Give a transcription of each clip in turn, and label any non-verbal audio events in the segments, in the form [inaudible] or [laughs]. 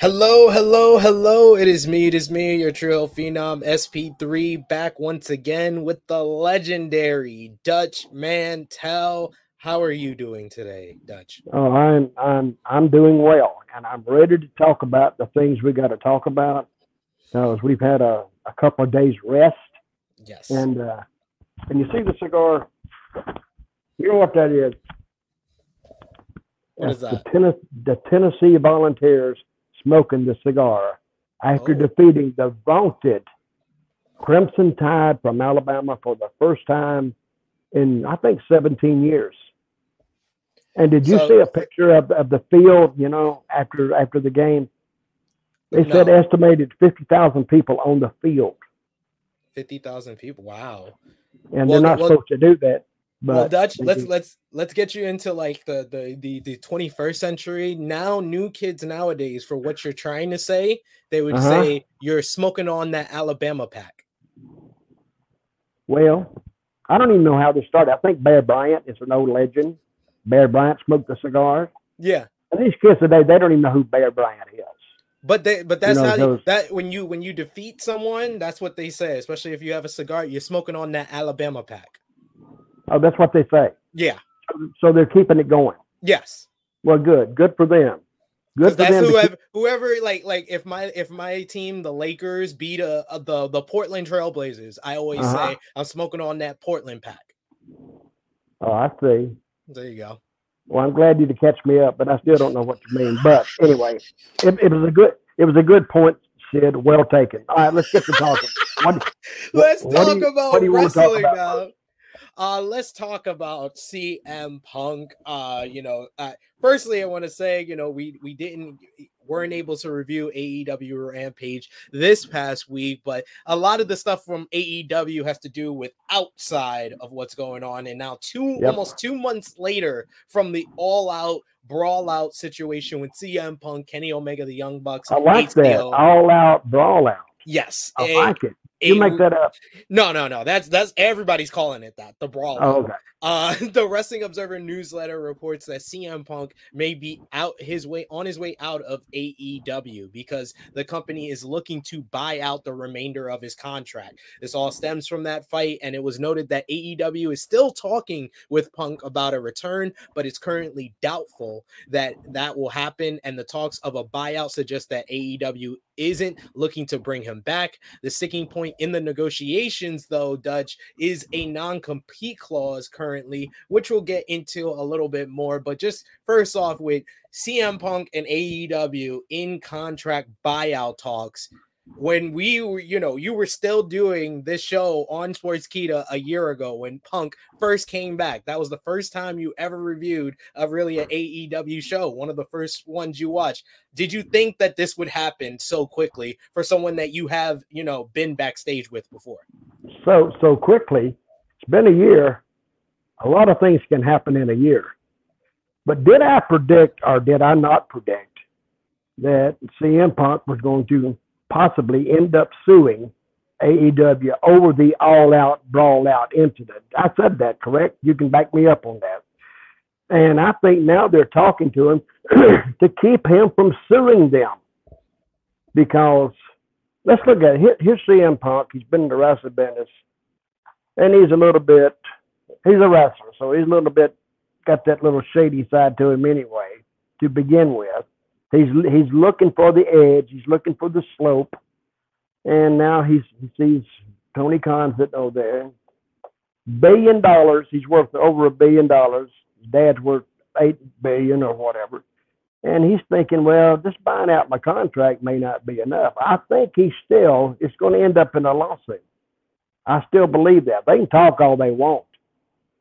Hello, hello, hello. It is me. It is me, your trail phenom SP3, back once again with the legendary Dutch Mantell. How are you doing today, Dutch? Oh, I'm I'm I'm doing well, and I'm ready to talk about the things we got to talk about. Because we've had a, a couple of days rest, Yes. and uh, and you see the cigar. You know what that is? What is That's that? The, Tennes- the Tennessee Volunteers smoking the cigar after Oh. defeating the vaunted Crimson Tide from Alabama for the first time in I think 17 years. And did you So- see a picture of, of the field? You know, after after the game, they said No. estimated 50,000 people on the field, 50,000 people. Wow. and Well, they're not well- supposed to do that. But well, Dutch, let's do. let's let's get you into like the, the the the 21st century. Now, new kids nowadays, for what you're trying to say, they would Uh-huh. say you're smoking on that Alabama pack. Well, I don't even know how this started. I think Bear Bryant is an old legend. Bear Bryant smoked a cigar. Yeah. And these kids today, they don't even know who Bear Bryant is. But they, but that's know, how those- that when you when you defeat someone, that's what they say. Especially if you have a cigar, you're smoking on that Alabama pack. Oh, that's what they say. Yeah. So they're keeping it going. Yes. Well, good. Good for them. Good for that's them. whoever keep- whoever like like if my if my team the Lakers beat uh, uh, the the Portland Trailblazers, I always Uh-huh. say I'm smoking on that Portland pack. oh, I see. There you go. Well, I'm glad you to catch me up, but I still don't know what you mean. But anyway, it, it was a good. It was a good point, Sid. Well taken. All right, let's get to talking. What, [laughs] Let's what talk you- about what do you talk wrestling about now. Uh, let's talk about CM Punk. Uh, you know, uh, firstly, I want to say, you know, we we didn't weren't able to review AEW Rampage this past week, but a lot of the stuff from AEW has to do with outside of what's going on. And now, two Yep. almost two months later from the all out brawl out situation with CM Punk, Kenny Omega, the Young Bucks, I like that. All out, brawl out. Yes, I like it. You make that up. [laughs] no, no, no. That's that's everybody's calling it that. The brawl. Oh, okay. Uh, [laughs] the Wrestling Observer newsletter reports that CM Punk may be out his way on his way out of AEW because the company is looking to buy out the remainder of his contract. This all stems from that fight, and it was noted that AEW is still talking with Punk about a return, but it's currently doubtful that that will happen. And the talks of a buyout suggest that AEW isn't looking to bring him back. The sticking point in the negotiations, though, Dutch, is a non compete clause currently, which we'll get into a little bit more. But just first off, with CM Punk and AEW in contract buyout talks, when we were, you know, you were still doing this show on Sportskeeda a year ago when Punk first came back. That was the first time you ever reviewed a really an AEW show, one of the first ones you watched. Did you think that this would happen so quickly for someone that you have, you know, been backstage with before? So so quickly. It's been a year. A lot of things can happen in a year. But did I predict or did I not predict that CM Punk was going to possibly end up suing AEW over the all out brawl out incident? I said that, correct? You can back me up on that. And I think now they're talking to him [clears throat] to keep him from suing them. Because let's look at it. Here- Here's CM Punk. He's been in the wrestling business and he's a little bit he's a wrestler, so he's a little bit got that little shady side to him anyway to begin with. He's he's looking for the edge, he's looking for the slope, and now he's he sees Tony Khan sitting over there. Billion dollars, he's worth over a billion dollars. Dad's worth eight billion or whatever. And he's thinking, well, just buying out my contract may not be enough. I think he still is going to end up in a lawsuit. I still believe that. They can talk all they want,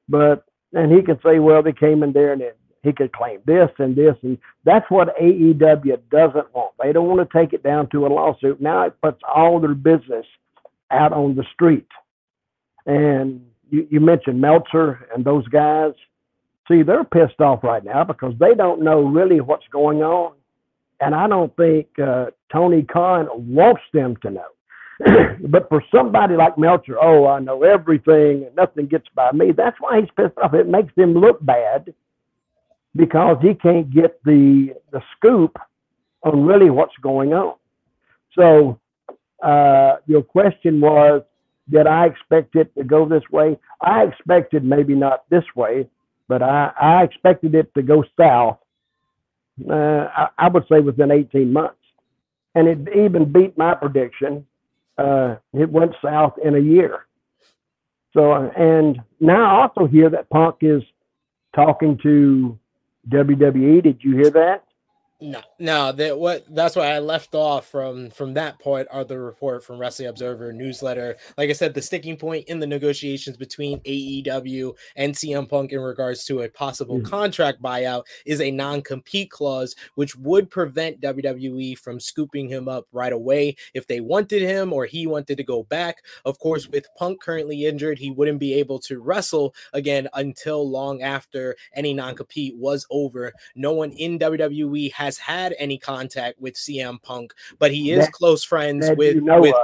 but and he can say, well, they came in there and it, he could claim this and this and that's what AEW doesn't want. They don't want to take it down to a lawsuit. Now it puts all their business out on the street. And you, you mentioned Meltzer and those guys. See, they're pissed off right now because they don't know really what's going on. And I don't think uh, Tony Khan wants them to know. [clears throat] but for somebody like Meltzer, oh, I know everything and nothing gets by me. That's why he's pissed off. It makes him look bad because he can't get the the scoop on really what's going on. So uh, your question was, did I expect it to go this way? I expected maybe not this way, but I, I expected it to go south. Uh, I, I, would say within 18 months, and it even beat my prediction. Uh, it went south in a year. So, and now I also hear that Punk is talking to WWE. Did you hear that? No, no, that what that's why I left off from from that point are the report from Wrestling Observer newsletter. Like I said, the sticking point in the negotiations between AEW and CM Punk in regards to a possible mm-hmm. contract buyout is a non-compete clause, which would prevent WWE from scooping him up right away if they wanted him or he wanted to go back. Of course, with Punk currently injured, he wouldn't be able to wrestle again until long after any non-compete was over. No one in WWE has has had any contact with CM Punk, but he is that, close friends with, you know with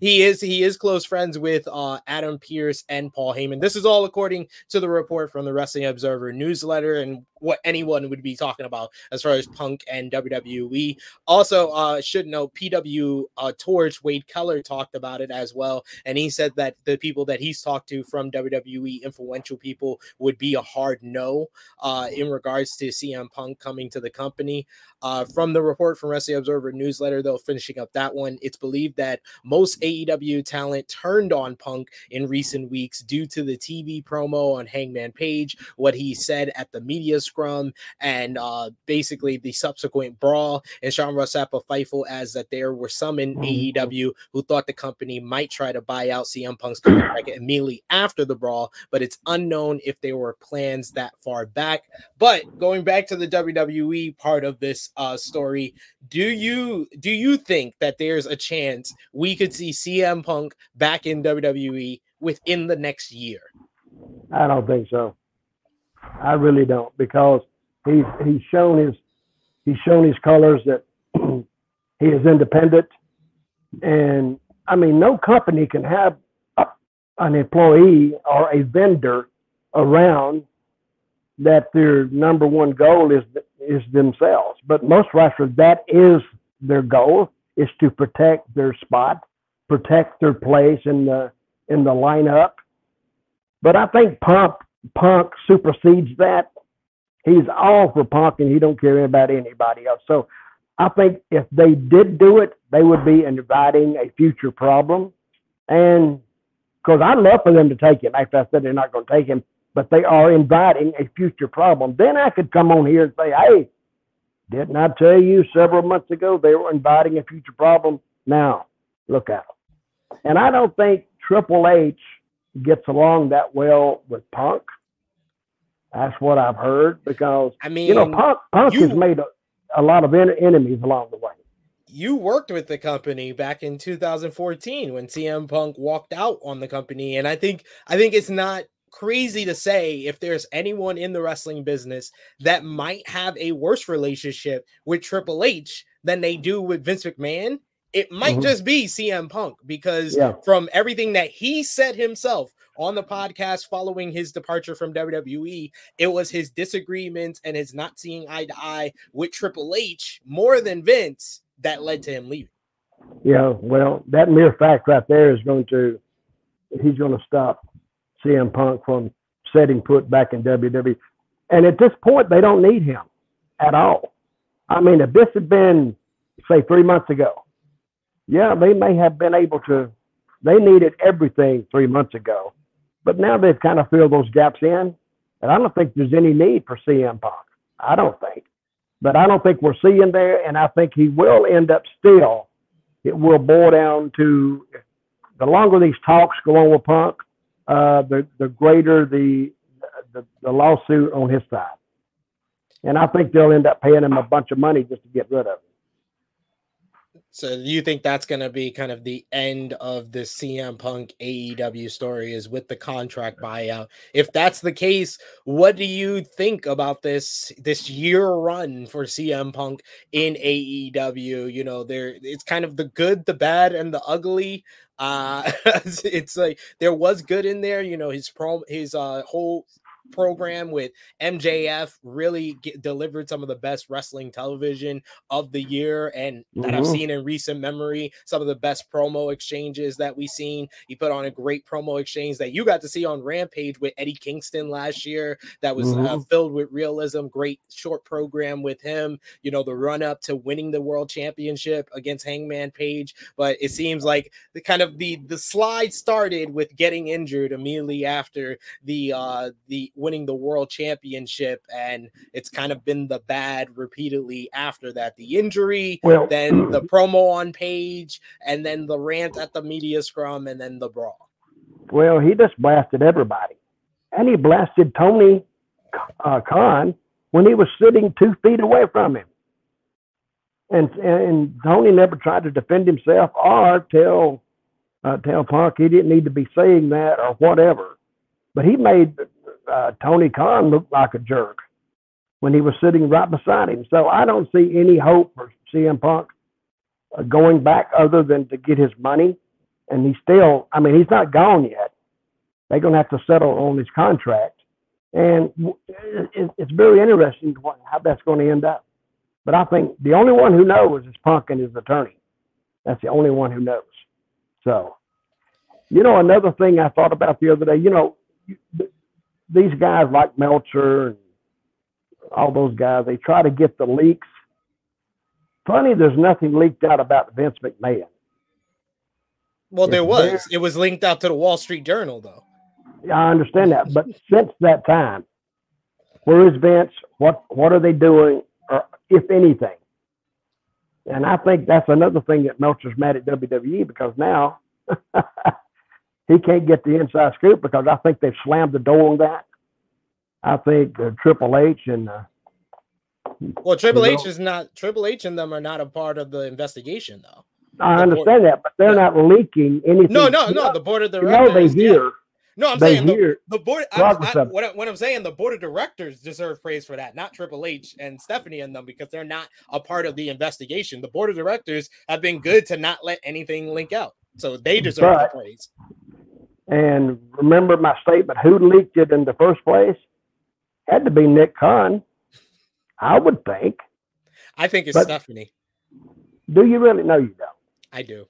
he is he is close friends with uh, Adam Pearce and Paul Heyman. This is all according to the report from the Wrestling Observer newsletter and what anyone would be talking about as far as Punk and WWE. Also, uh, should note PW uh, Torch Wade Keller talked about it as well, and he said that the people that he's talked to from WWE, influential people, would be a hard no uh, in regards to CM Punk coming to the company. Uh, from the report from Wrestling Observer newsletter, though, finishing up that one, it's believed that most AEW talent turned on Punk in recent weeks due to the TV promo on Hangman Page, what he said at the media scrum, and uh, basically the subsequent brawl. And Sean Ross Sapp Fightful as that there were some in mm-hmm. AEW who thought the company might try to buy out CM Punk's contract immediately after the brawl, but it's unknown if there were plans that far back. But going back to the WWE part of this uh, story, do you do you think that there's a chance we could see CM Punk back in WWE within the next year? I don't think so. I really don't because he's he's shown his he's shown his colors that [clears throat] he is independent, and I mean no company can have an employee or a vendor around that their number one goal is is themselves. But most wrestlers, that is their goal is to protect their spot, protect their place in the in the lineup. But I think Punk Punk supersedes that. He's all for Punk, and he don't care about anybody else. So I think if they did do it, they would be inviting a future problem. And because I'd love for them to take him. After I said they're not going to take him, but they are inviting a future problem. Then I could come on here and say, hey, didn't I tell you several months ago they were inviting a future problem? Now, look out. And I don't think Triple H gets along that well with Punk. That's what I've heard because I mean, you know, Punk, Punk you, has made a, a lot of en- enemies along the way. You worked with the company back in 2014 when CM Punk walked out on the company, and I think I think it's not crazy to say if there's anyone in the wrestling business that might have a worse relationship with Triple H than they do with Vince McMahon. It might mm-hmm. just be CM Punk because yeah. from everything that he said himself on the podcast following his departure from WWE, it was his disagreements and his not seeing eye to eye with Triple H more than Vince that led to him leaving. Yeah, well, that mere fact right there is going to he's going to stop CM Punk from setting foot back in WWE. And at this point, they don't need him at all. I mean, if this had been, say, three months ago, yeah, they may have been able to, they needed everything three months ago. But now they've kind of filled those gaps in. And I don't think there's any need for CM Punk. I don't think. But I don't think we're seeing there. And I think he will end up still. It will boil down to the longer these talks go on with Punk, uh, the the greater the, the the lawsuit on his side. And I think they'll end up paying him a bunch of money just to get rid of him. So you think that's going to be kind of the end of the CM Punk AEW story is with the contract buyout. If that's the case, what do you think about this this year run for CM Punk in AEW? You know, there it's kind of the good, the bad, and the ugly. Uh [laughs] it's like there was good in there, you know, his pro his uh whole program with MJF really get, delivered some of the best wrestling television of the year and that mm-hmm. I've seen in recent memory. Some of the best promo exchanges that we've seen. He put on a great promo exchange that you got to see on Rampage with Eddie Kingston last year. That was uh, mm-hmm. uh, filled with realism. Great short program with him. You know the run up to winning the world championship against Hangman Page, but it seems like the kind of the the slide started with getting injured immediately after the uh the winning the world championship, and it's kind of been the bad repeatedly after that. The injury, well, then [clears throat] the promo on page, and then the rant at the media scrum, and then the brawl. Well, he just blasted everybody, and he blasted Tony uh, Khan when he was sitting two feet away from him. And and Tony never tried to defend himself or tell uh, tell Punk he didn't need to be saying that or whatever. But he made uh, Tony Khan looked like a jerk when he was sitting right beside him. So I don't see any hope for CM Punk uh, going back other than to get his money. And he's still, I mean, he's not gone yet. They're going to have to settle on his contract. And it's very interesting how that's going to end up. But I think the only one who knows is Punk and his attorney. That's the only one who knows. So, you know, another thing I thought about the other day, you know, these guys like Meltzer and all those guys, they try to get the leaks. Funny, there's nothing leaked out about Vince McMahon. Well, there was. It was linked out to the Wall Street Journal, though. Yeah, I understand that, but since that time, where is Vince? What What are they doing, or if anything? And I think that's another thing that Meltzer's mad at WWE because now [laughs] he can't get the inside scoop because I think they've slammed the door on that. I think uh, Triple H and uh, well, Triple H know, is not Triple H and them are not a part of the investigation though. I the understand board, that, but they're yeah. not leaking anything. No, no, no. The board of directors. You know they hear. Yeah. No, I'm saying the, the, board. I, I, what, I, what I'm saying, the board of directors deserve praise for that, not Triple H and Stephanie and them, because they're not a part of the investigation. The board of directors have been good to not let anything link out, so they deserve but, the praise. And remember my statement: who leaked it in the first place? Had to be Nick Khan, I would think. I think it's but Stephanie. Do you really? No, you don't. I do.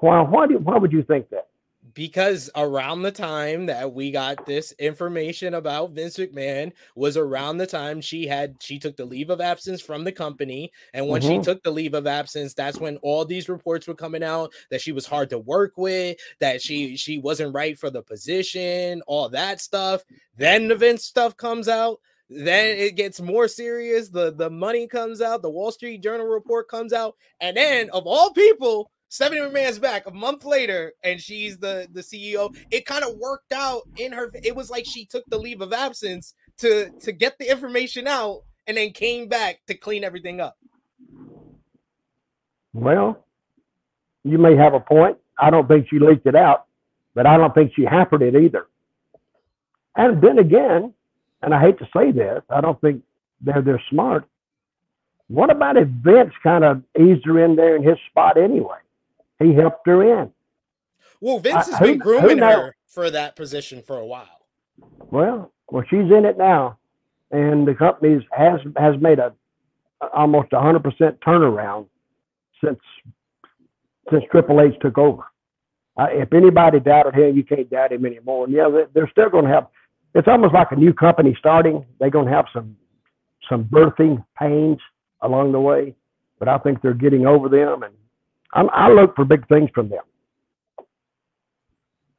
Why? Why do? Why would you think that? Because around the time that we got this information about Vince McMahon was around the time she had she took the leave of absence from the company and when mm-hmm. she took the leave of absence that's when all these reports were coming out that she was hard to work with that she she wasn't right for the position all that stuff then the Vince stuff comes out then it gets more serious the the money comes out the Wall Street Journal report comes out and then of all people Stephanie McMahon's back a month later, and she's the the CEO. It kind of worked out in her. It was like she took the leave of absence to to get the information out, and then came back to clean everything up. Well, you may have a point. I don't think she leaked it out, but I don't think she hampered it either. And then again, and I hate to say this, I don't think they're they're smart. What about if Vince kind of eased her in there in his spot anyway? He helped her in. Well, Vince has been grooming her for that position for a while. Well, well, she's in it now, and the company has has made a almost a hundred percent turnaround since since Triple H took over. Uh, if anybody doubted him, you can't doubt him anymore. And yeah, they're still going to have. It's almost like a new company starting. They're going to have some some birthing pains along the way, but I think they're getting over them, and I, I look for big things from them.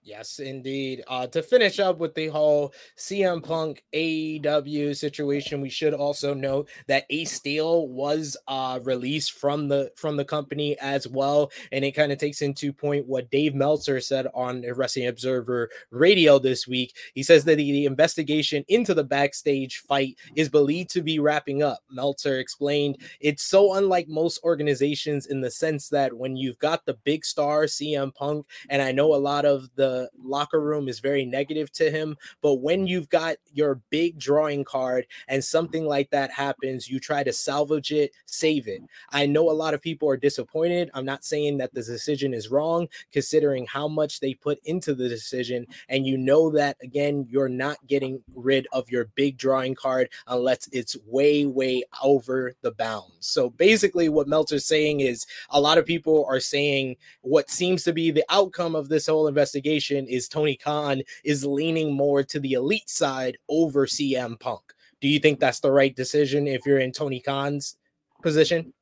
Yes, indeed. Uh, to finish up with the whole CM Punk AEW situation, we should also note that Ace Steel was uh, released from the from the company as well, and it kind of takes into point what Dave Meltzer said on Wrestling Observer Radio this week. He says that the, the investigation into the backstage fight is believed to be wrapping up. Meltzer explained it's so unlike most organizations in the sense that when you've got the big star CM Punk, and I know a lot of the the locker room is very negative to him. But when mm-hmm. you've got your big drawing card and something like that happens, you try to salvage it, save it. I know a lot of people are disappointed. I'm not saying that the decision is wrong, considering how much they put into the decision. And you know that, again, you're not getting rid of your big drawing card unless it's way, way over the bounds. So basically, what Meltzer's saying is a lot of people are saying what seems to be the outcome of this whole investigation is Tony Khan is leaning more to the elite side over CM Punk. Do you think that's the right decision if you're in Tony Khan's position?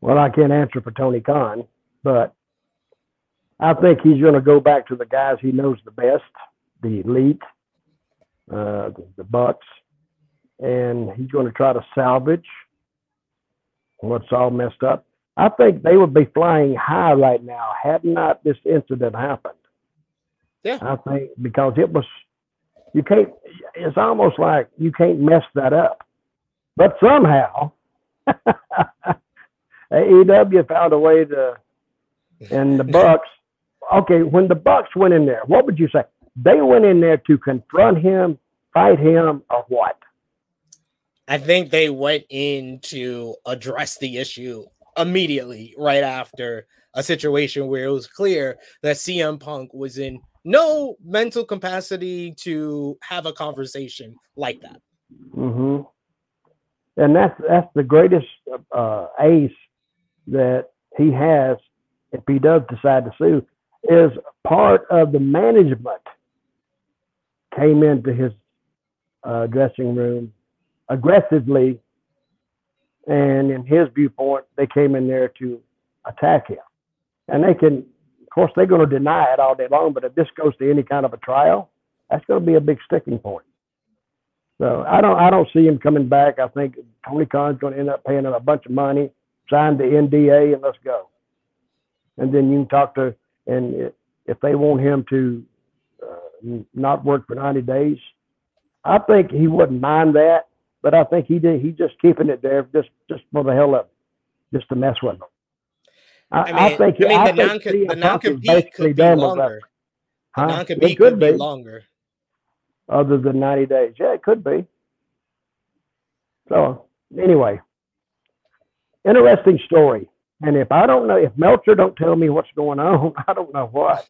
Well, I can't answer for Tony Khan, but I think he's going to go back to the guys he knows the best, the elite, uh, the, the Bucks, and he's going to try to salvage what's all messed up. I think they would be flying high right now had not this incident happened. Yeah. I think because it was, you can't, it's almost like you can't mess that up. But somehow, [laughs] AEW found a way to, and the [laughs] Bucks, okay, when the Bucks went in there, what would you say? They went in there to confront him, fight him, or what? I think they went in to address the issue immediately right after a situation where it was clear that CM Punk was in no mental capacity to have a conversation like that. Mm-hmm. And that's that's the greatest uh, ace that he has if he does decide to sue is part of the management came into his uh, dressing room aggressively and in his viewpoint, they came in there to attack him. And they can, of course, they're going to deny it all day long, but if this goes to any kind of a trial, that's going to be a big sticking point. So I don't, I don't see him coming back. I think Tony Khan's going to end up paying him a bunch of money, sign the NDA, and let's go. And then you can talk to, and if they want him to uh, not work for 90 days, I think he wouldn't mind that but I think he did. He just keeping it there just just for the hell of it, just to mess with them. I, I, mean, I think. I mean, I the, non- the non-compete could be longer. Huh? The non-compete could, could be, be longer. Other than ninety days, yeah, it could be. So anyway, interesting story. And if I don't know, if Meltzer don't tell me what's going on, [laughs] I don't know what.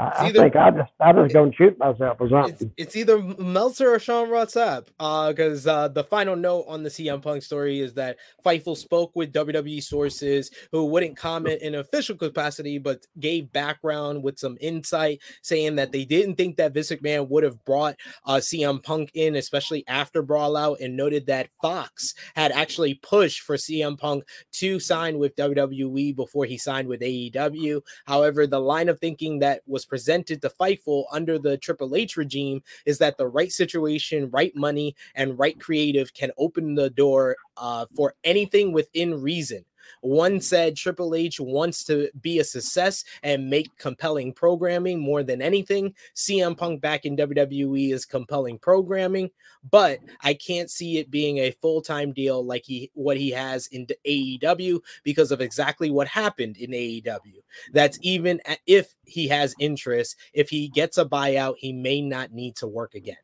I, either, I think I just I just go and shoot myself or something. It's, it's either Meltzer or Sean Ross Sapp. Because uh, uh, the final note on the CM Punk story is that Fightful spoke with WWE sources who wouldn't comment in official capacity, but gave background with some insight, saying that they didn't think that Vince McMahon would have brought uh, CM Punk in, especially after Brawlout, and noted that Fox had actually pushed for CM Punk to sign with WWE before he signed with AEW. However, the line of thinking that was presented to Fightful under the Triple H regime is that the right situation, right money, and right creative can open the door uh, for anything within reason. One said Triple H wants to be a success and make compelling programming more than anything. CM Punk back in WWE is compelling programming, but I can't see it being a full-time deal like he what he has in AEW because of exactly what happened in AEW. That's even if he has interest, if he gets a buyout, he may not need to work again.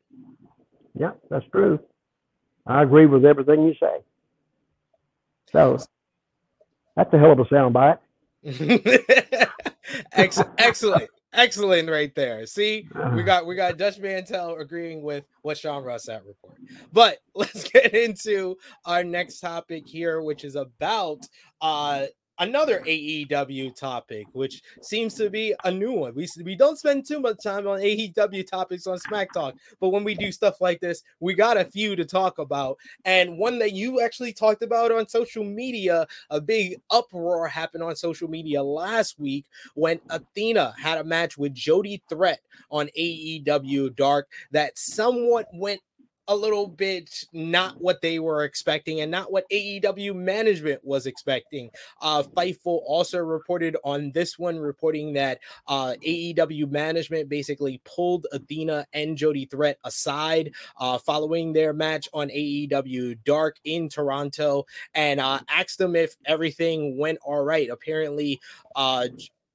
Yeah, that's true. I agree with everything you say. So that's a hell of a sound soundbite. [laughs] excellent, excellent, right there. See, we got we got Dutch Mantell agreeing with what Sean Ross at report. But [laughs] let's get into our next topic here, which is about uh another AEW topic, which seems to be a new one. We, we don't spend too much time on AEW topics on Smack Talk, but when we do stuff like this, we got a few to talk about. And one that you actually talked about on social media, a big uproar happened on social media last week when Athena had a match with Jody Threat on AEW Dark that somewhat went a little bit not what they were expecting and not what AEW management was expecting. Uh, Fightful also reported on this one, reporting that uh, AEW management basically pulled Athena and Jody Threat aside uh, following their match on AEW Dark in Toronto and uh, asked them if everything went all right. Apparently, uh,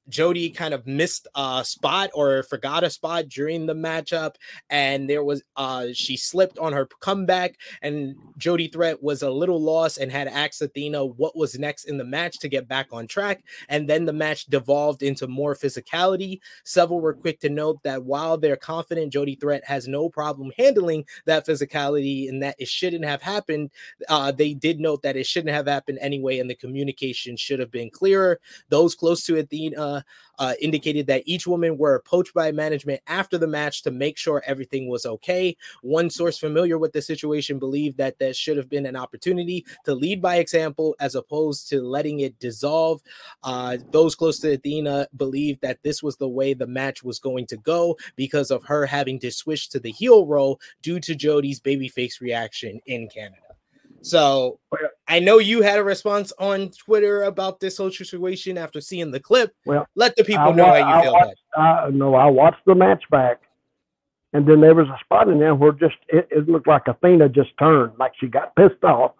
Jody kind of missed a spot or forgot a spot during the matchup, and there was uh she slipped on her comeback, and Jody Threat was a little lost and had asked Athena what was next in the match to get back on track, and then the match devolved into more physicality. Several were quick to note that while they're confident Jody Threat has no problem handling that physicality and that it shouldn't have happened, uh, they did note that it shouldn't have happened anyway, and the communication should have been clearer. Those close to Athena uh, indicated that each woman were approached by management after the match to make sure everything was okay. One source familiar with the situation believed that there should have been an opportunity to lead by example as opposed to letting it dissolve. Uh, those close to Athena believed that this was the way the match was going to go because of her having to switch to the heel role due to Jody's babyface reaction in Canada. So I know you had a response on Twitter about this whole situation after seeing the clip. Well, let the people I, know how you I feel. Watched, I, no, I watched the match back, and then there was a spot in there where just it, it looked like Athena just turned, like she got pissed off.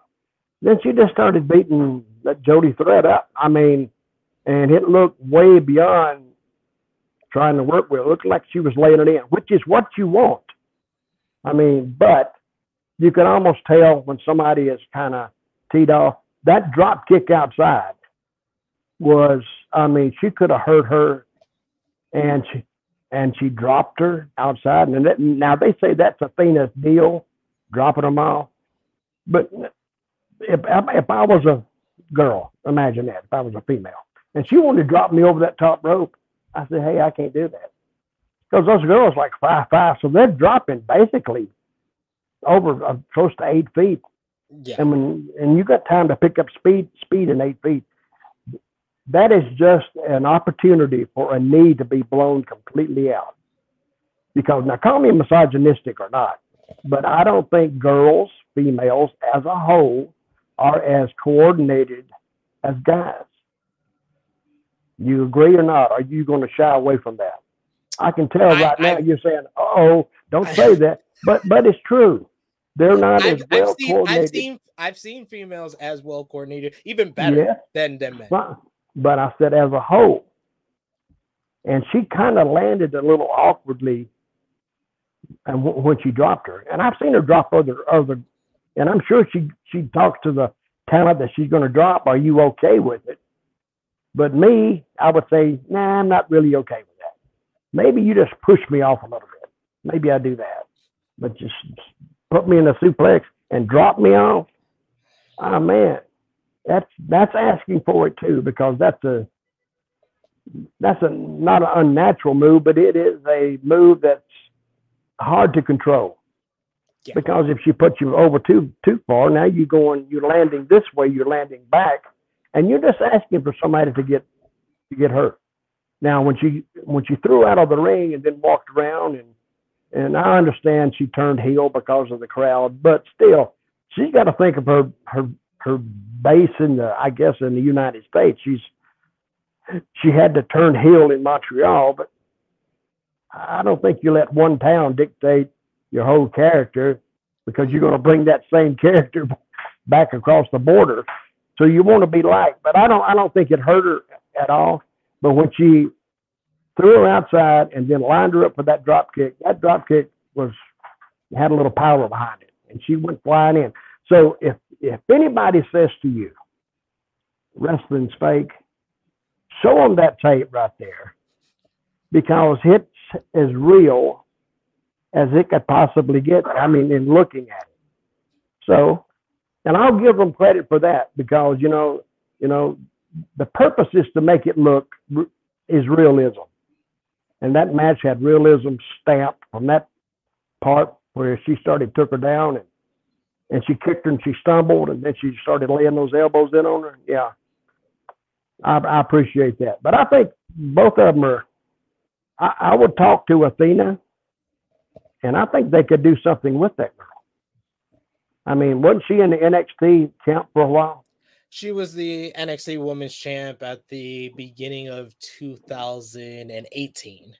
Then she just started beating that Jody Threat up. I mean, and it looked way beyond trying to work with. It looked like she was laying it in, which is what you want. I mean, but you can almost tell when somebody is kind of teed off. That drop kick outside was, I mean, she could have hurt her, and she and she dropped her outside. And that, now they say that's Athena's deal, dropping them off. But if if I was a girl, imagine that if I was a female, and she wanted to drop me over that top rope, I said, hey, I can't do that because those girls like five five, so they're dropping basically over uh, close to eight feet. Yeah. And when and you got time to pick up speed speed in eight feet, that is just an opportunity for a knee to be blown completely out. Because now call me misogynistic or not, but I don't think girls, females as a whole, are as coordinated as guys. You agree or not? Are you going to shy away from that? I can tell I, right I, now you're saying, "Oh, don't I, say that," but but it's true. They're not I've, as well I've seen, coordinated. I've seen I've seen females as well coordinated, even better yeah. than than men. But, but I said as a whole, and she kind of landed a little awkwardly, and w- when she dropped her, and I've seen her drop other other, and I'm sure she she talks to the talent that she's going to drop. Are you okay with it? But me, I would say, nah, I'm not really okay with that. Maybe you just push me off a little bit. Maybe I do that, but just put me in a suplex and drop me off, oh man, that's that's asking for it too because that's a that's a not an unnatural move, but it is a move that's hard to control. Yeah. Because if she puts you over too too far, now you're going you're landing this way, you're landing back, and you're just asking for somebody to get to get hurt. Now when she when she threw out of the ring and then walked around and and I understand she turned heel because of the crowd, but still, she's got to think of her her her base in the I guess in the United States. She's she had to turn heel in Montreal, but I don't think you let one town dictate your whole character because you're going to bring that same character [laughs] back across the border. So you want to be liked, but I don't I don't think it hurt her at all. But when she threw her outside, and then lined her up for that drop kick. That drop kick was had a little power behind it, and she went flying in. So if if anybody says to you, wrestling's fake, show them that tape right there, because it's as real as it could possibly get. I mean, in looking at it. So, and I'll give them credit for that because you know, you know, the purpose is to make it look is realism. And that match had realism stamped on that part where she started took her down and and she kicked her and she stumbled and then she started laying those elbows in on her. Yeah, I, I appreciate that. But I think both of them are. I, I would talk to Athena, and I think they could do something with that girl. I mean, wasn't she in the NXT camp for a while? She was the NXT Women's Champ at the beginning of 2018.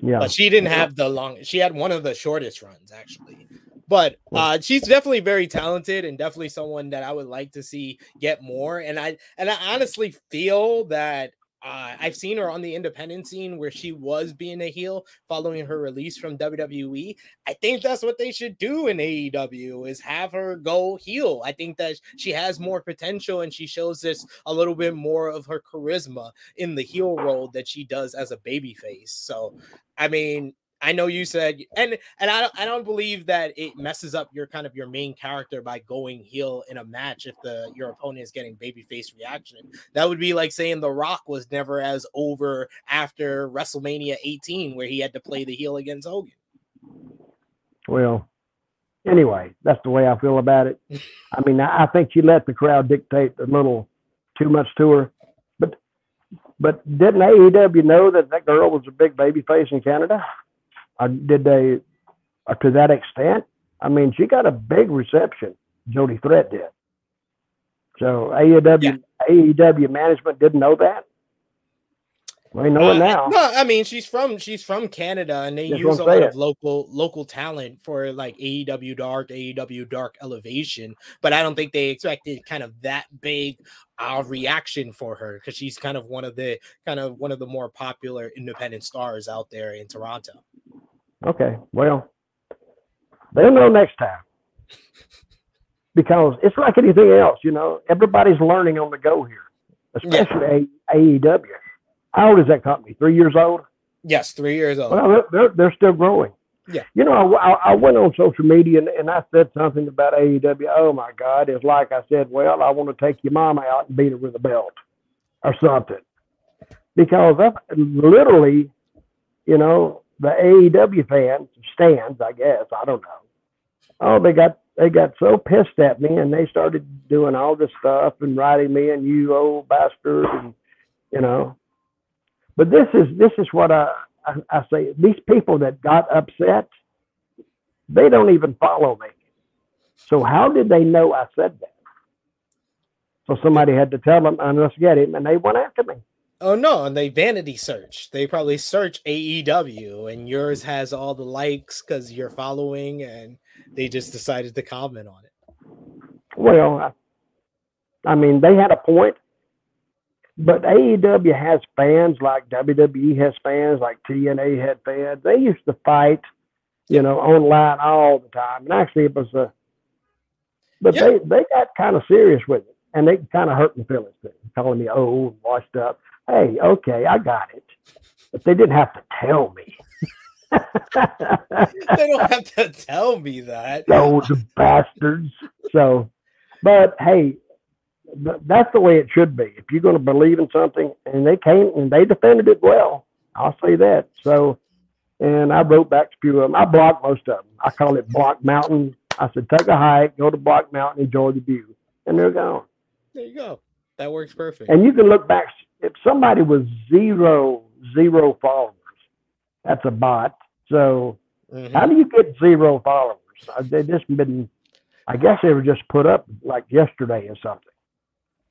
Yeah, but she didn't have the long. She had one of the shortest runs actually. But uh, she's definitely very talented and definitely someone that I would like to see get more. And I and I honestly feel that uh, I've seen her on the independent scene where she was being a heel following her release from WWE. I think that's what they should do in AEW is have her go heel. I think that she has more potential and she shows this a little bit more of her charisma in the heel role that she does as a babyface. So, I mean, I know you said, and and I don't, I don't believe that it messes up your kind of your main character by going heel in a match if the your opponent is getting babyface reaction. That would be like saying The Rock was never as over after WrestleMania 18, where he had to play the heel against Hogan. Well, anyway, that's the way I feel about it. [laughs] I mean, I think you let the crowd dictate a little too much to her. But but didn't AEW know that that girl was a big baby face in Canada? Or did they, or to that extent? I mean, she got a big reception. Jody Threat did. So AEW yeah. AEW management didn't know that. We know uh, it now. No, I mean she's from she's from Canada, and they That's use a lot of local local talent for like AEW Dark, AEW Dark Elevation. But I don't think they expected kind of that big uh, reaction for her because she's kind of one of the kind of one of the more popular independent stars out there in Toronto. Okay, well, they'll know next time [laughs] because it's like anything else, you know. Everybody's learning on the go here, especially yeah. AEW. How old is that company? Three years old? Yes, three years old. Well, they're they're still growing. Yeah. You know, I, I went on social media and, and I said something about AEW. Oh my God! It's like I said, well, I want to take your mom out and beat her with a belt or something, because that literally, you know, the AEW fans stands, I guess, I don't know. Oh, they got they got so pissed at me and they started doing all this stuff and writing me and you old bastard and you know. But this is this is what I, I, I say. These people that got upset, they don't even follow me. So how did they know I said that? So somebody had to tell them, and let's get him, and they went after me. Oh no, and they vanity search. They probably search AEW, and yours has all the likes because you're following, and they just decided to comment on it. Well, I, I mean, they had a point, but AEW has fans like WWE has fans, like TNA had fans. They used to fight, you know, online all the time, and actually, it was a. But they they got kind of serious with it, and they kind of hurt my feelings, calling me old and washed up hey, okay, I got it. But they didn't have to tell me. [laughs] they don't have to tell me that. Those bastards. So, but hey, that's the way it should be. If you're going to believe in something, and they came and they defended it well, I'll say that. So, and I wrote back to a few of them. I blocked most of them. I call it Block Mountain. I said, take a hike, go to Block Mountain, enjoy the view, and they're gone. There you go. That works perfect. And you can look back if somebody was zero zero followers, that's a bot. So mm-hmm. how do you get zero followers? Uh, they just been, I guess they were just put up like yesterday or something.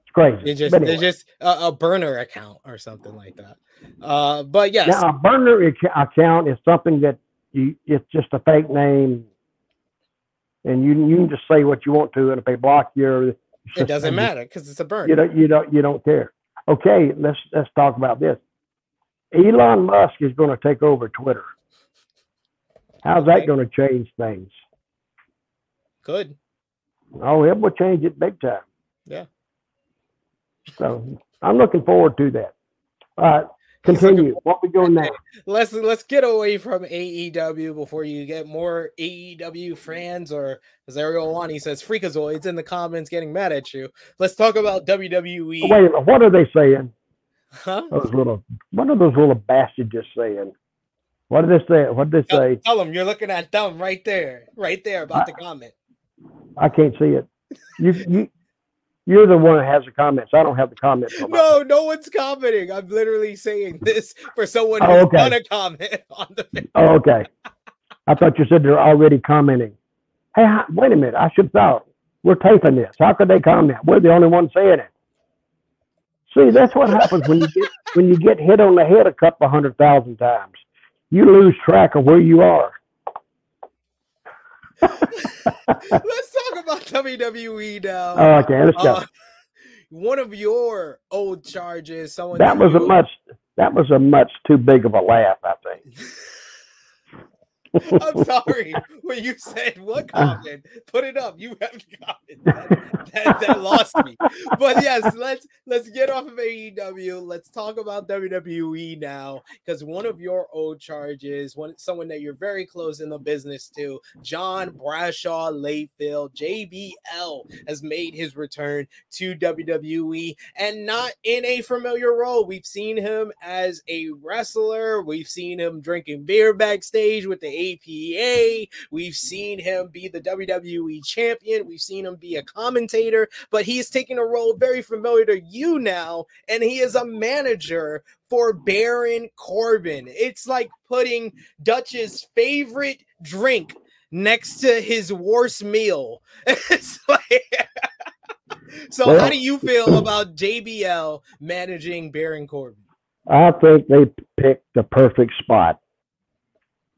It's crazy. They just anyway. they just a, a, burner account or something like that. Uh, but yes, now a burner account is something that you it's just a fake name, and you you can just say what you want to, and if they block you, it doesn't matter because it's a burn. You don't you don't you don't care okay, let's let's talk about this. Elon Musk is going to take over Twitter. How's that going to change things? Good. Oh, it will change it big time. Yeah. So I'm looking forward to that. All right. Continue. What we doing now? Let's let's get away from AEW before you get more AEW fans or as Ariel Wani says, freakazoids in the comments getting mad at you. Let's talk about WWE. Wait, what are they saying? Huh? Those little what are those little bastards just saying? What did they say? What did they say? Tell, tell them you're looking at them right there, right there about I, the comment. I can't see it. You you you're the one that has the comments. I don't have the comments. No, no one's commenting. I'm literally saying this for someone who's oh, okay. done a comment [laughs] on the video. Oh, okay. I thought you said they're already commenting. Hey, wait a minute. I should thought we're taping this. How could they comment? We're the only ones saying it. See, that's what happens when you get when you get hit on the head a couple hundred thousand times. You lose track of where you are. [laughs] Let's talk about WWE now. Oh, okay, let's go. Uh, one of your old charges. Someone that was a much that was a much too big of a laugh, I think. [laughs] [laughs] I'm sorry. When you said what ah. comment, put it up. You have to [laughs] comment. That, that, that, lost me. But yes, let's let's get off of AEW. Let's talk about WWE now. Because one of your old charges, one someone that you're very close in the business to, John Bradshaw Layfield, JBL, has made his return to WWE and not in a familiar role. We've seen him as a wrestler, we've seen him drinking beer backstage with the APA. We've seen him be the WWE champion. We've seen him be a commentator, but he is taking a role very familiar to you now, and he is a manager for Baron Corbin. It's like putting Dutch's favorite drink next to his worst meal. [laughs] like [laughs] so well, how do you feel about JBL managing Baron Corbin? I think they picked the perfect spot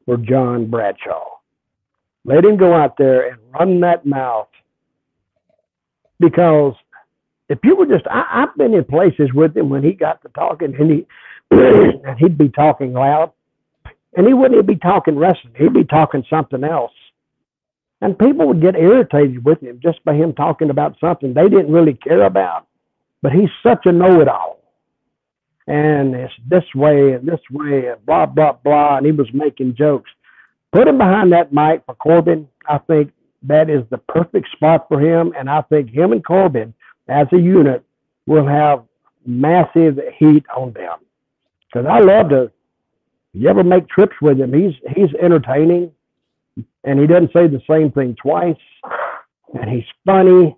for John Bradshaw. Let him go out there and run that mouth. Because if you were just, I, have been in places with him when he got to talking and he [clears throat] and he'd be talking loud, and he wouldn't be talking wrestling. He'd be talking something else, and people would get irritated with him just by him talking about something they didn't really care about. But he's such a know-it-all and it's this way and this way and blah blah blah. And he was making jokes. Put him behind that mic for corbin. I think that is the perfect spot for him. And i think him and corbin as a unit will have massive heat on them. Because i love to you ever make trips with him? He's he's entertaining. And he doesn't say the same thing twice. And he's funny.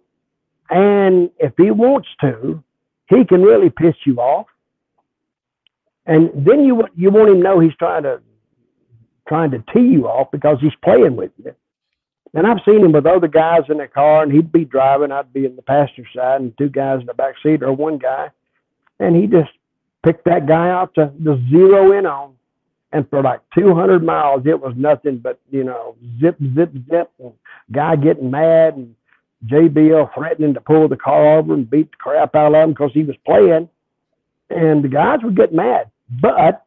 And if he wants to he can really piss you off and then you you won't even know he's trying to trying to tee you off because he's playing with you. And I've seen him with other guys in the car, and he'd be driving, I'd be in the passenger side, and two guys in the back seat, or one guy, and he just picked that guy out to, to zero in on. And for like 200 miles, it was nothing but you know zip, zip, zip, and guy getting mad, and JBL threatening to pull the car over and beat the crap out of him because he was playing and the guys would get mad. But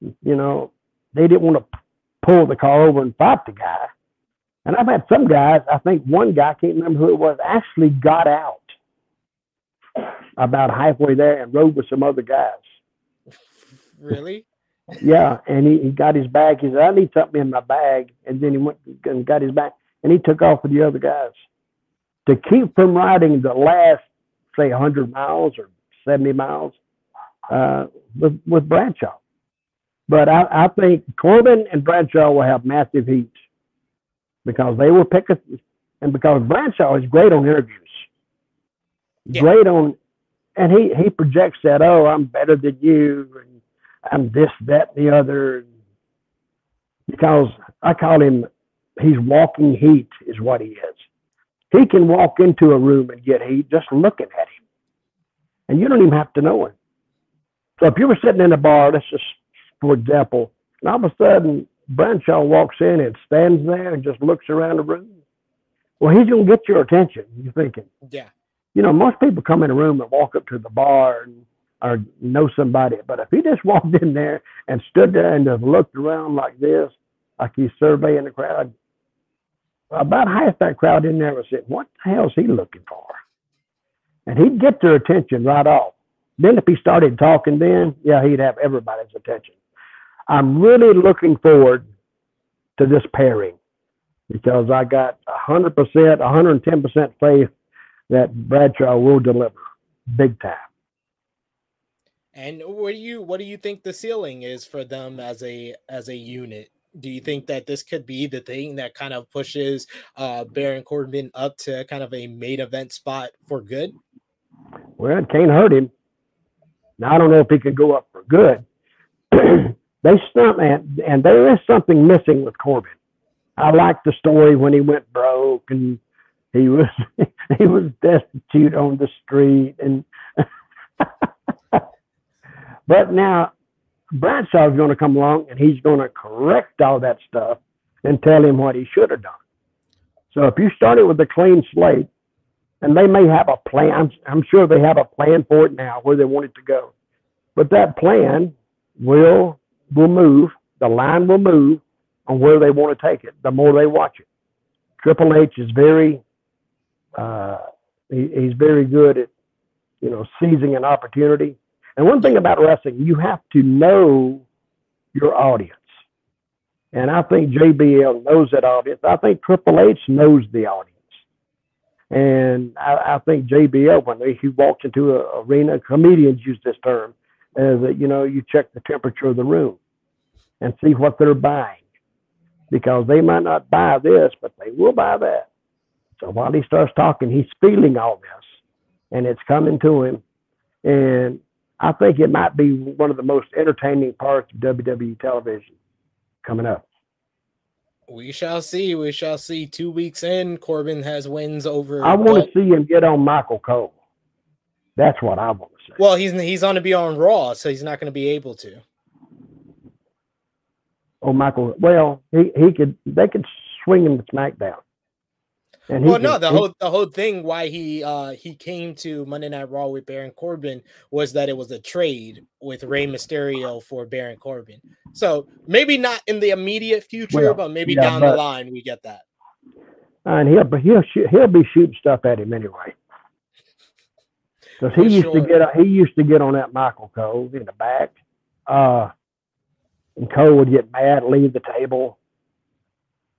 you know, they didn't want to pull the car over and fight the guy. And I've had some guys. I think one guy, I can't remember who it was, actually got out about halfway there and rode with some other guys. Really? Yeah, and he, he got his bag. He said, "I need something in my bag," and then he went and got his bag, and he took off with the other guys to keep from riding the last, say, 100 miles or 70 miles uh, with with Bradshaw. But I, I think Corbin and Bradshaw will have massive heat because they will pick us, and because Bradshaw is great on interviews, yeah. great on, and he he projects that oh I'm better than you and I'm this that and the other, because I call him he's walking heat is what he is. He can walk into a room and get heat just looking at him, and you don't even have to know him. So if you were sitting in a bar, let's just, for example, and all of a sudden Bradshaw walks in and stands there and just looks around the room, well, he's going to get your attention. You're thinking, yeah. You know, most people come in a room and walk up to the bar and or know somebody, but if he just [laughs] walked in there and stood there and just looked around like this, like he's surveying the crowd, about half that crowd in there was saying, "What the hell is he looking for?" And he'd get their attention right off. Then if he started talking then, yeah, he'd have everybody's attention. I'm really looking forward to this pairing because I got 100%, 110% faith that Bradshaw will deliver big time. And what do you what do you think the ceiling is for them as a as a unit? Do you think that this could be the thing that kind of pushes uh Baron Corbin up to kind of a main event spot for good? Well, it can't hurt him. Now I don't know if he could go up for good. [clears throat] they stunt and and there is something missing with Corbin. I like the story when he went broke and he was [laughs] he was destitute on the street and [laughs] but now Bradshaw is going to come along and he's going to correct all that stuff and tell him what he should have done. So if you started with a clean slate and they may have a plan. I'm, I'm sure they have a plan for it now where they want it to go. But that plan will will move. The line will move on where they want to take it. The more they watch it, Triple H is very uh, he, he's very good at you know seizing an opportunity. And one thing about wrestling, you have to know your audience. And I think JBL knows that audience. I think Triple H knows the audience. And I, I think JBL, when he walks into an arena, comedians use this term, is that, you know, you check the temperature of the room and see what they're buying. Because they might not buy this, but they will buy that. So while he starts talking, he's feeling all this and it's coming to him. And I think it might be one of the most entertaining parts of WWE television coming up. We shall see. We shall see. Two weeks in, Corbin has wins over. I want to see him get on Michael Cole. That's what I want to say. Well, he's he's going to be on Raw, so he's not going to be able to. Oh, Michael. Well, he he could. They could swing him to SmackDown. And well, no, the he, whole the whole thing why he uh he came to Monday Night Raw with Baron Corbin was that it was a trade with Rey Mysterio for Baron Corbin. So maybe not in the immediate future, well, but maybe yeah, down but, the line we get that. And he'll but he'll he'll be shooting stuff at him anyway. Because he used sure. to get he used to get on that Michael Cole in the back, uh, and Cole would get mad, leave the table,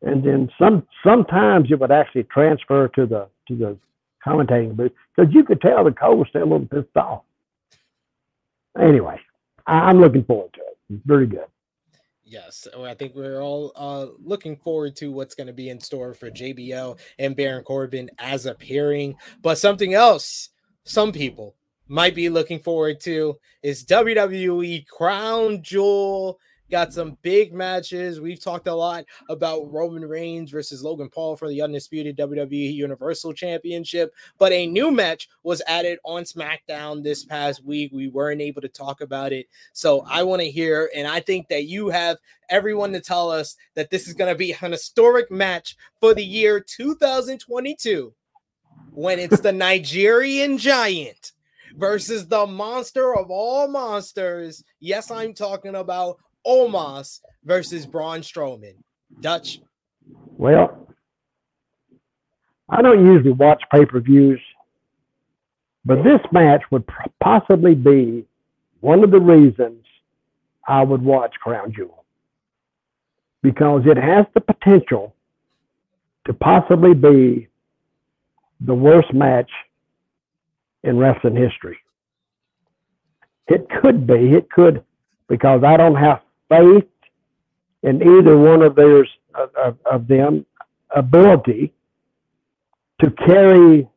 and then some sometimes it would actually transfer to the to the commentating booth because you could tell the Cole was still a little pissed off. Anyway, I'm looking forward to it. Very good. Yes, I think we're all uh, looking forward to what's going to be in store for JBL and Baron Corbin as appearing. But something else, some people might be looking forward to is WWE Crown Jewel got some big matches. We've talked a lot about Roman Reigns versus Logan Paul for the undisputed WWE Universal Championship, but a new match was added on SmackDown this past week. We weren't able to talk about it. So I want to hear, and I think that you have everyone to tell us that this is going to be an historic match for the year 2022 when it's the Nigerian Giant versus the monster of all monsters. Yes, I'm talking about Omos versus Braun Strowman. Dutch. Well, I don't usually watch pay per views, but this match would possibly be one of the reasons I would watch Crown Jewel because it has the potential to possibly be the worst match in wrestling history. It could be, it could, because I don't have faith in either one of theirs of, of them ability to carry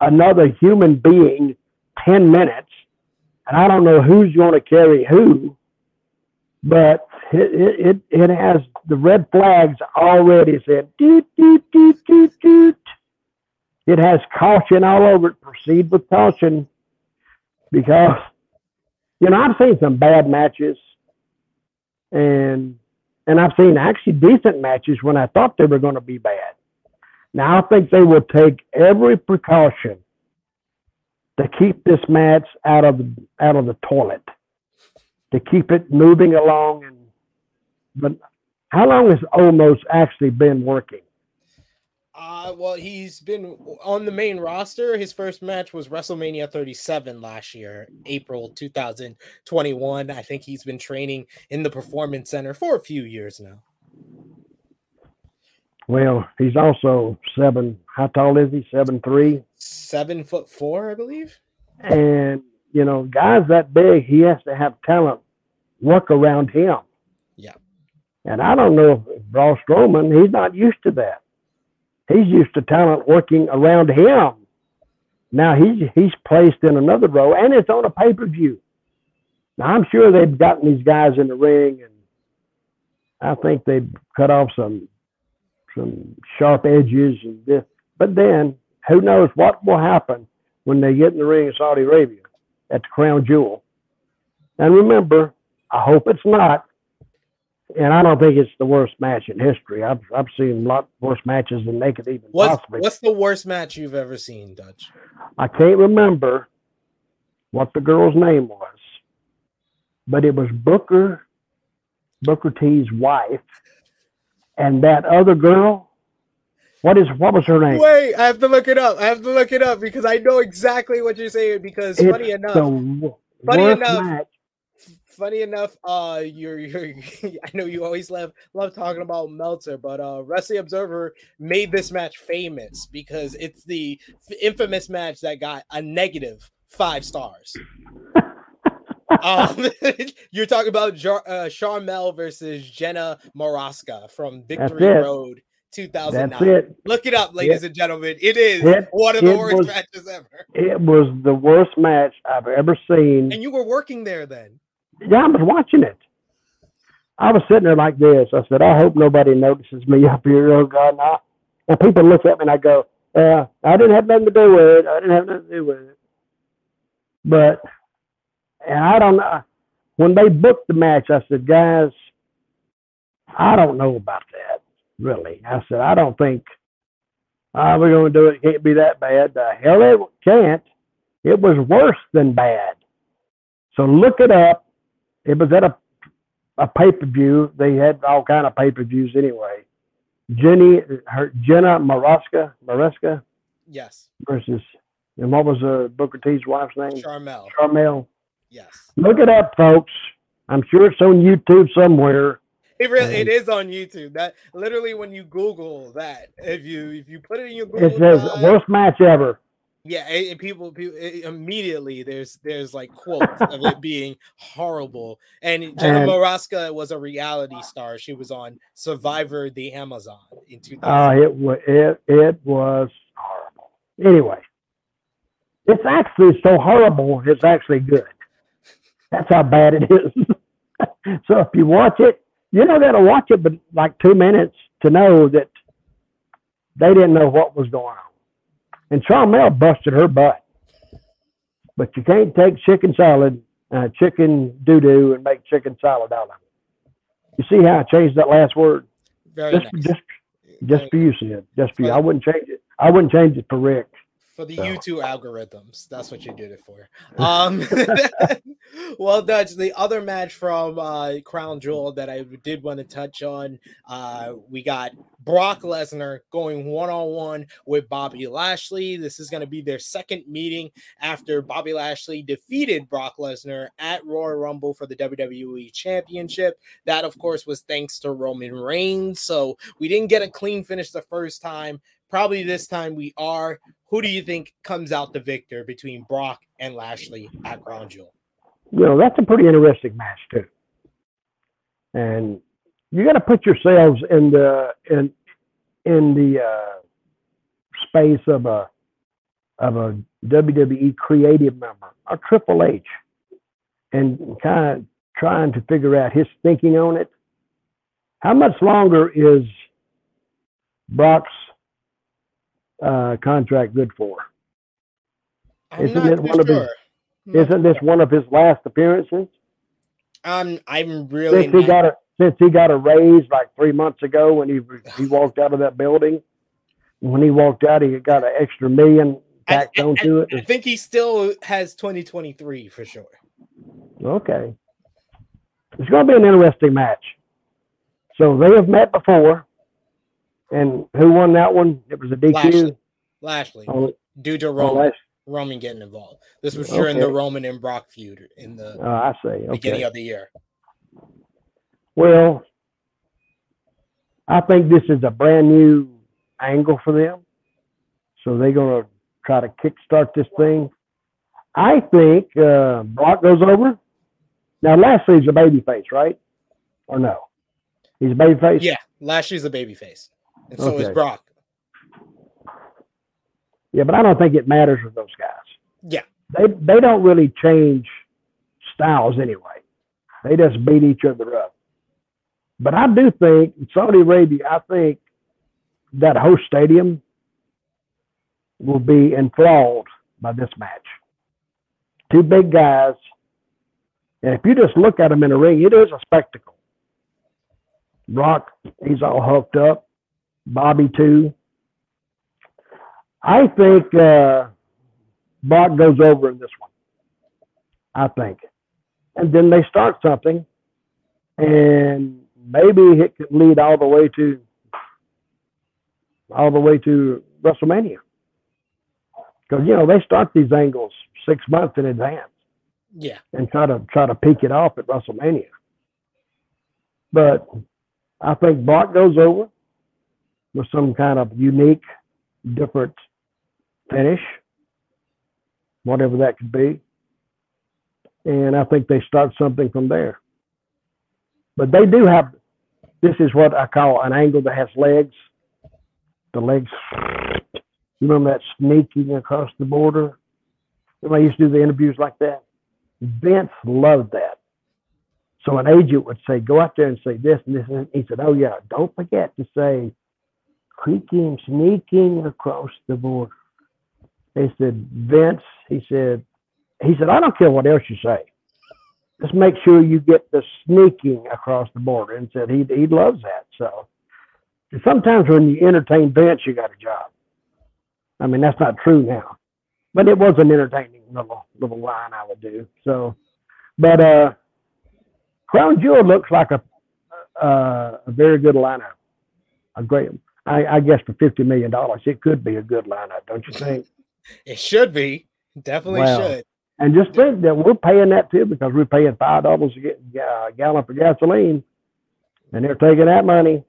another human being 10 minutes. And I don't know who's going to carry who, but it, it, it has the red flags already said, doot, doot, doot, doot, doot. It has caution all over it. Proceed with caution because, you know, I've seen some bad matches and and I've seen actually decent matches when I thought they were going to be bad. Now I think they will take every precaution to keep this match out of out of the toilet, to keep it moving along. And but how long has Omos actually been working? Uh, well, he's been on the main roster. His first match was WrestleMania 37 last year, April 2021. I think he's been training in the Performance Center for a few years now. Well, he's also seven. How tall is he? Seven three. Seven foot four, I believe. And you know, guys that big, he has to have talent work around him. Yeah. And I don't know if Braun Strowman, he's not used to that. He's used to talent working around him. Now he's he's placed in another row, and it's on a pay per view. Now I'm sure they've gotten these guys in the ring, and I think they've cut off some some sharp edges and this. But then who knows what will happen when they get in the ring in Saudi Arabia at the Crown Jewel. And remember, I hope it's not and I don't think it's the worst match in history. I've I've seen a lot worse matches than they could even What's possibly. what's the worst match you've ever seen, Dutch? I can't remember what the girl's name was, but it was Booker, Booker T's wife, and that other girl. What is what was her name? Wait, I have to look it up. I have to look it up because I know exactly what you're saying. Because It's funny enough, funny enough, match. Funny enough, uh, you're you're. [laughs] I know you always love love talking about Meltzer, but uh, Wrestling Observer made this match famous because it's the infamous match that got a negative five stars. [laughs] um, [laughs] you're talking about Jar- uh, Sharmell versus Jenna Morasca from Victory it. Road, That's 2009. it. Look it up, ladies and gentlemen. It is It- one of the worst was- matches ever. It was the worst match I've ever seen. And you were working there then. Yeah, I was watching it. I was sitting there like this. I said, I hope nobody notices me up here. Oh God, and, and people look at me and I go, uh, I didn't have nothing to do with it. I didn't have nothing to do with it. But, and I don't know. When they booked the match, I said, guys, I don't know about that, really. I said, I don't think uh, we're going to do it. It can't be that bad. The hell it can't. It was worse than bad. So look it up. It was at a a pay per view. They had all kind of pay per views anyway. Jenny, her Jenna Morasca, Morasca Yes. versus, and what was uh, Booker T's wife's name? Sharmell. Carmel. Yes. Look it up, folks. I'm sure it's on YouTube somewhere. It really it is on YouTube. That literally when you Google that, if you if you put it in your Google, It says Drive, worst match ever. Yeah, it- people, people immediately there's there's like quotes of it being horrible. And Jenna And- Maraska was a reality star. She was on Survivor the Amazon in 2000. Uh, it was it it was horrible. Anyway, it's actually so horrible. It's actually good. That's how bad it is. [laughs] so if you watch it, you got to watch it, but like two minutes to know that they didn't know what was going on. And Sharmell busted her butt. But you can't take chicken salad, uh, chicken doo doo, and make chicken salad out of it. You see how I changed that last word? Very Just, nice. just Very- just for you, Sid. Just for you. I wouldn't change it. I wouldn't change it for Rick. For the So. YouTube algorithms. That's what you did it for. [laughs] Um, [laughs] well, Dutch, the other match from uh, Crown Jewel that I did want to touch on, uh, we got Brock Lesnar going one on one with Bobby Lashley. This is going to be their second meeting after Bobby Lashley defeated Brock Lesnar at Royal Rumble for the WWE Championship. That, of course, was thanks to Roman Reigns. So we didn't get a clean finish the first time. Probably this time we are. Who do you think comes out the victor between Brock and Lashley at Crown Jewel? Know, that's a pretty interesting match too. And you got to put yourselves in the in in the uh, space of a of a WWE creative member, a Triple H, and kind of trying to figure out his thinking on it. How much longer is Brock's uh, contract good for? I'm Isn't it one of his- sure. Not Isn't this one of his last appearances? I'm I'm really since he not- got a since he got a raise like three months ago when he he [sighs] walked out of that building. When he walked out, he got an extra million I- tacked I- onto it. I think he still has 2023 for sure. Okay, it's going to be an interesting match. So they have met before, and who won that one? It was a DQ. Lashley. Lashley, Oh, due to oh, Roman, Lash- Roman getting involved. This was during the Roman and Brock feud in the oh, I see. beginning Okay. of the year. Well, I think this is a brand new angle for them. So they're going to try to kickstart this thing. I think uh, Brock goes over. Now, Lashley's a babyface, right? Or no? He's a babyface? Yeah, Lashley's a babyface, and so is Brock. Yeah, but I don't think it matters with those guys. Yeah. They, they don't really change styles anyway. They just beat each other up. But I do think in Saudi Arabia, I think that host stadium will be enthralled by this match. Two big guys. And if you just look at them in the ring, it is a spectacle. Brock, he's all hooked up. Bobby too. I think uh, Brock goes over in this one. I think, and then they start something, and maybe it could lead all the way to all the way to WrestleMania. Because you know they start these angles six months in advance. Yeah. And try to try to peak it off at WrestleMania. But I think Brock goes over with some kind of unique, different finish, whatever that could be. And I think they start something from there. But they do have this is what I call an angle that has legs. The legs you remember that sneaking across the border? Remember I used to do the interviews like that? Vince loved that. So an agent would say, go out there and say this and this. And he said, oh, yeah, don't forget to say creaking, sneaking across the border. They said, Vince, he said, he said, I don't care what else you say. Just make sure you get the sneaking across the border. And said he he loves that. So sometimes when you entertain Vince, you got a job. I mean, that's not true now, but it was an entertaining little little line I would do. So, but uh, Crown Jewel looks like a uh, a very good lineup. A great, I, I guess, for fifty million dollars, it could be a good lineup, don't you think? It should be. Definitely well, should. And just think that we're paying that too because we're paying five dollars a gallon for gasoline, and they're taking that money,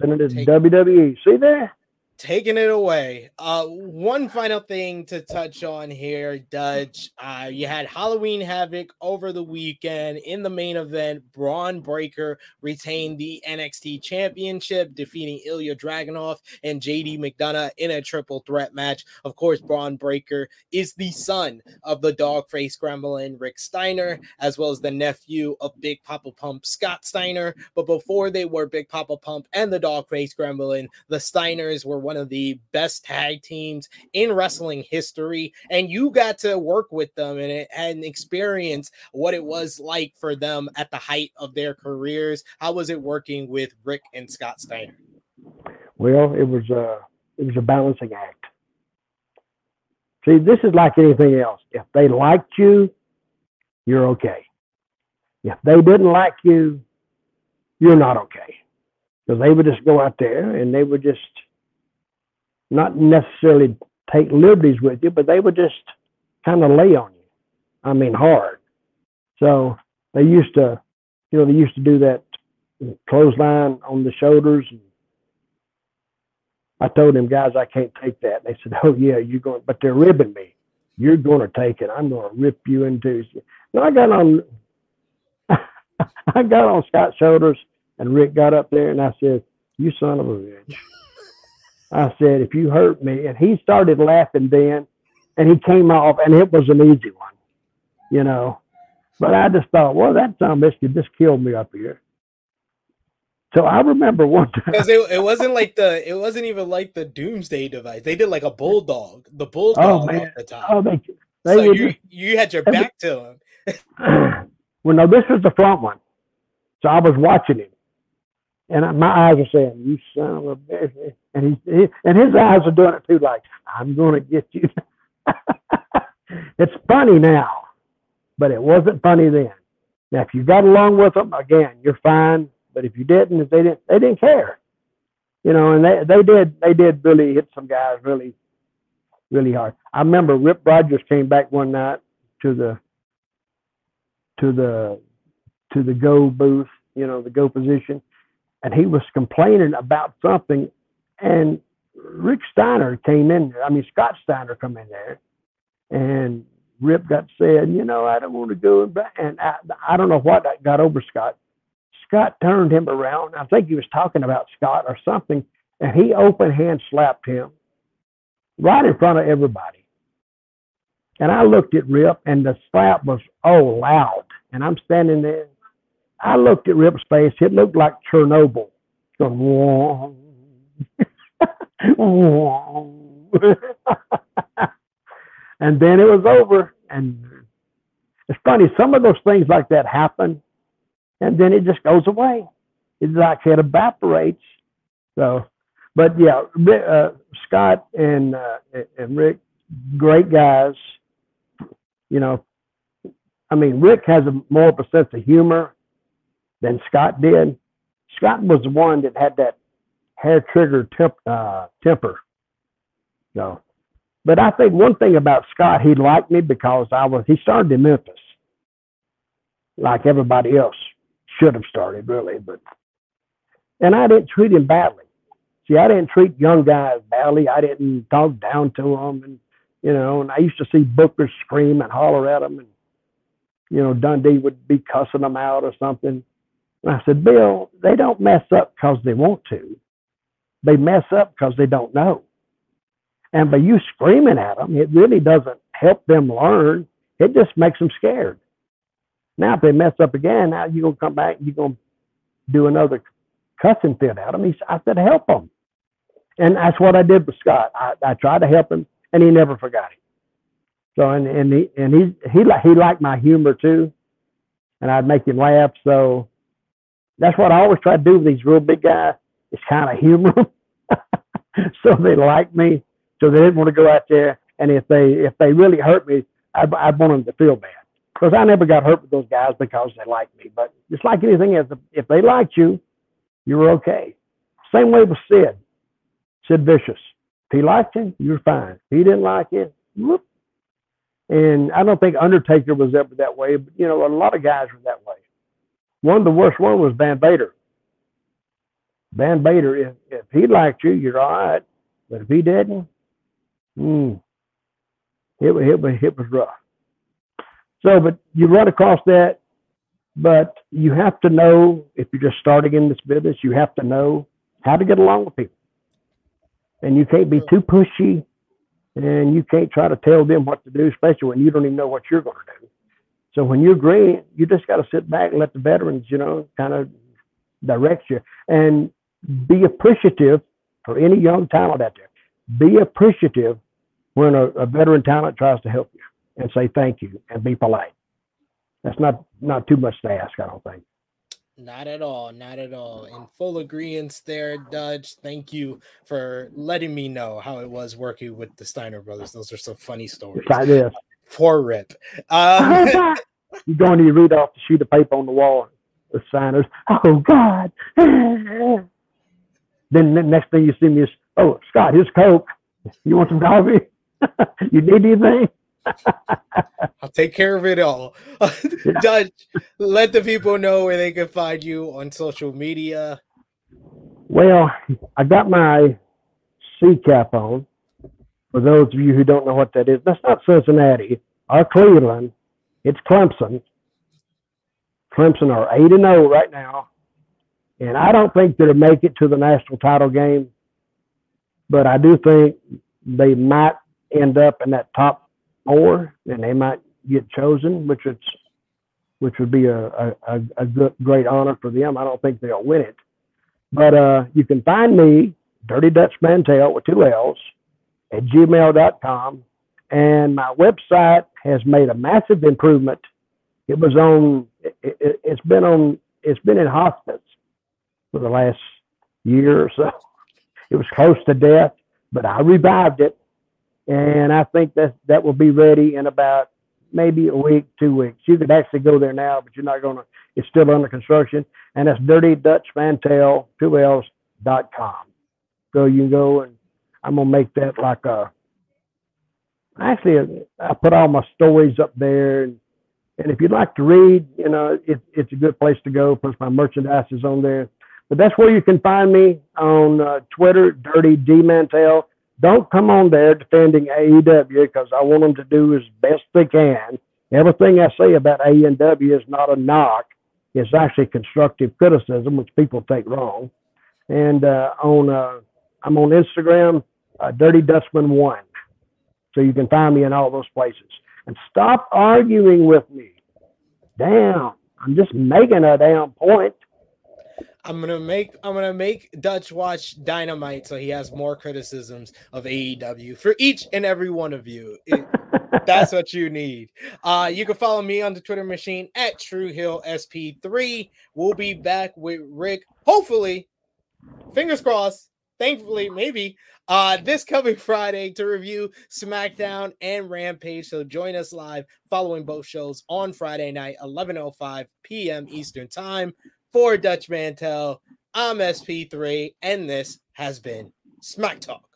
sending it to Take, WWE. See there? Taking it away. Uh, one final thing to touch on here, Dutch. Uh, you had Halloween Havoc over the weekend in the main event. Bron Breakker retained the NXT Championship, defeating Ilya Dragunov and JD McDonagh in a triple threat match. Of course, Bron Breakker is the son of the Dogface Gremlin Rick Steiner, as well as the nephew of Big Papa Pump Scott Steiner. But before they were Big Papa Pump and the Dogface Gremlin, the Steiners were one of the best tag teams in wrestling history, and you got to work with them and, and experience what it was like for them at the height of their careers. How was it working with Rick and Scott Steiner? Well, it was a it was a balancing act. See, this is like anything else. If they liked you, you're okay. If they didn't like you, you're not okay. Because they would just go out there and they would just not necessarily take liberties with you, but they would just kind of lay on you. I mean, hard. So they used to, you know, they used to do that clothesline on the shoulders. I told them guys, I can't take that. They said, Oh yeah, you're going, but they're ribbing me. You're going to take it. I'm going to rip you into. And I got on, [laughs] I got on Scott's shoulders, and Rick got up there, and I said, "You son of a bitch." I said, if you hurt me, and he started laughing then, and he came off, and it was an easy one, you know. But I just thought, well, that son of could just kill me up here. So I remember one time because it, it wasn't like the it wasn't even like the doomsday device. They did like a bulldog, the bulldog oh, man. the top. Oh, they, they so you, you had your [laughs] back to him. well, no, this was the front one. So I was watching him, and my eyes are saying, "You son of a bitch," and he, he and his eyes are doing it too, like, "I'm going to get you." [laughs] it's funny now, but it wasn't funny then. Now, if you got along with them, again, you're fine. But if you didn't, if they didn't, they didn't care, you know. And they they did they did really hit some guys really, really hard. I remember Rip Rogers came back one night to the to the to the go booth, you know, the go position, and he was complaining about something, and Rick Steiner came in there. I mean, Scott Steiner come in there, and Rip got said, you know, I don't want to go back. And I, I don't know what got over Scott. Scott turned him around. I think he was talking about Scott or something, and he open hand slapped him right in front of everybody. And I looked at Rip, and the slap was oh loud. And I'm standing there, I looked at Rip's face. It looked like Chernobyl. Going, [laughs] whoa. and then it was over. And it's funny, some of those things like that happen, and then it just goes away. it's like it evaporates. So, but yeah, uh, Scott and uh, and Rick, great guys. You know, I mean, Rick has a more of a sense of humor than Scott did. Scott was the one that had that hair trigger temp, uh, temper. So, but I think one thing about Scott, he liked me because I was he started in Memphis, like everybody else should have started really, but and I didn't treat him badly. See, I didn't treat young guys badly. I didn't talk down to them, and you know, and I used to see Booker scream and holler at them, and you know, Dundee would be cussing them out or something. And I said, Bill, they don't mess up because they want to. They mess up because they don't know. And by you screaming at them, it really doesn't help them learn. It just makes them scared. Now, if they mess up again, now you're going to come back and you're going to do another cussing fit at them. He, I said, help them. And that's what I did with Scott. I, I tried to help him, and he never forgot it. So, and, and he, and he, he, he liked my humor too. And I'd make him laugh. So that's what I always try to do with these real big guys is kind of humor them. [laughs] so they like me. So they didn't want to go out there. And if they, if they really hurt me, I'd, I'd want them to feel bad because I never got hurt with those guys because they liked me. But it's like anything else. If they liked you, you were okay. Same way with Sid, Sid Vicious. If he liked you, you were fine. If he didn't like you, whoop. And I don't think Undertaker was ever that way, but you know, a lot of guys were that way. One of the worst one was Van Vader. Van Vader, if, if he liked you, you're all right. But if he didn't, hmm, it, it, it was rough. So, but you run across that, but you have to know if you're just starting in this business, you have to know how to get along with people. And you can't be too pushy and you can't try to tell them what to do, especially when you don't even know what you're going to do. So when you're green, you just got to sit back and let the veterans, you know, kind of direct you and be appreciative for any young talent out there. Be appreciative when a, a veteran talent tries to help you and say thank you and be polite. That's not not too much to ask, I don't think. Not at all, not at all. In full agreement there, Dutch. Thank you for letting me know how it was working with the Steiner brothers. Those are some funny stories. Yes, Poor Rip. [laughs] Um, you going to read off the sheet of paper on the wall, the signers. Oh God. then the next thing you see me is, oh Scott, here's Coke. You want some coffee? [laughs] you need anything? [laughs] I'll take care of it all. Judge, let the people know where they can find you on social media. Well, I got my C cap on. For those of you who don't know what that is, that's not Cincinnati or Cleveland. It's Clemson. Clemson are 8 and 0 right now. And I don't think they'll make it to the national title game, but I do think they might end up in that top four and they might get chosen, which it's which would be a, a, a good, great honor for them. I don't think they'll win it. But uh, you can find me, Dirty Dutch Mantell with two L's, at gmail.com. And my website has made a massive improvement. It was on, it, it's been on, it's been in hospice for the last year or so. [laughs] It was close to death, but I revived it and I think that that will be ready in about maybe a week, two weeks. You could actually go there now, but you're not going to. It's still under construction, and that's Dirty Dutch Mantell two L's. So you can go and I'm gonna make that like a. Actually, I put all my stories up there, and, and if you'd like to read, you know, it, it's a good place to go. Plus, my merchandise is on there. But that's where you can find me on uh, Twitter, Dirty D Mantell don't come on there defending AEW because I want them to do as best they can. Everything I say about AEW is not a knock. It's actually constructive criticism, which people take wrong. And uh, on uh, I'm on Instagram, uh, Dirty Dustman One, so you can find me in all those places. And stop arguing with me. Damn, I'm just making a damn point. I'm gonna make I'm gonna make Dutch watch Dynamite so he has more criticisms of AEW for each and every one of you. It, [laughs] That's what you need. Uh, you can follow me on the Twitter machine at TrueHillSP3. We'll be back with Rick, hopefully, fingers crossed, thankfully, maybe, uh, this coming [laughs] Friday to review SmackDown and Rampage. So join us live following both shows on Friday night, 11.05 p.m. Eastern Time. For Dutch Mantell, I'm SP3, and this has been Smack Talk.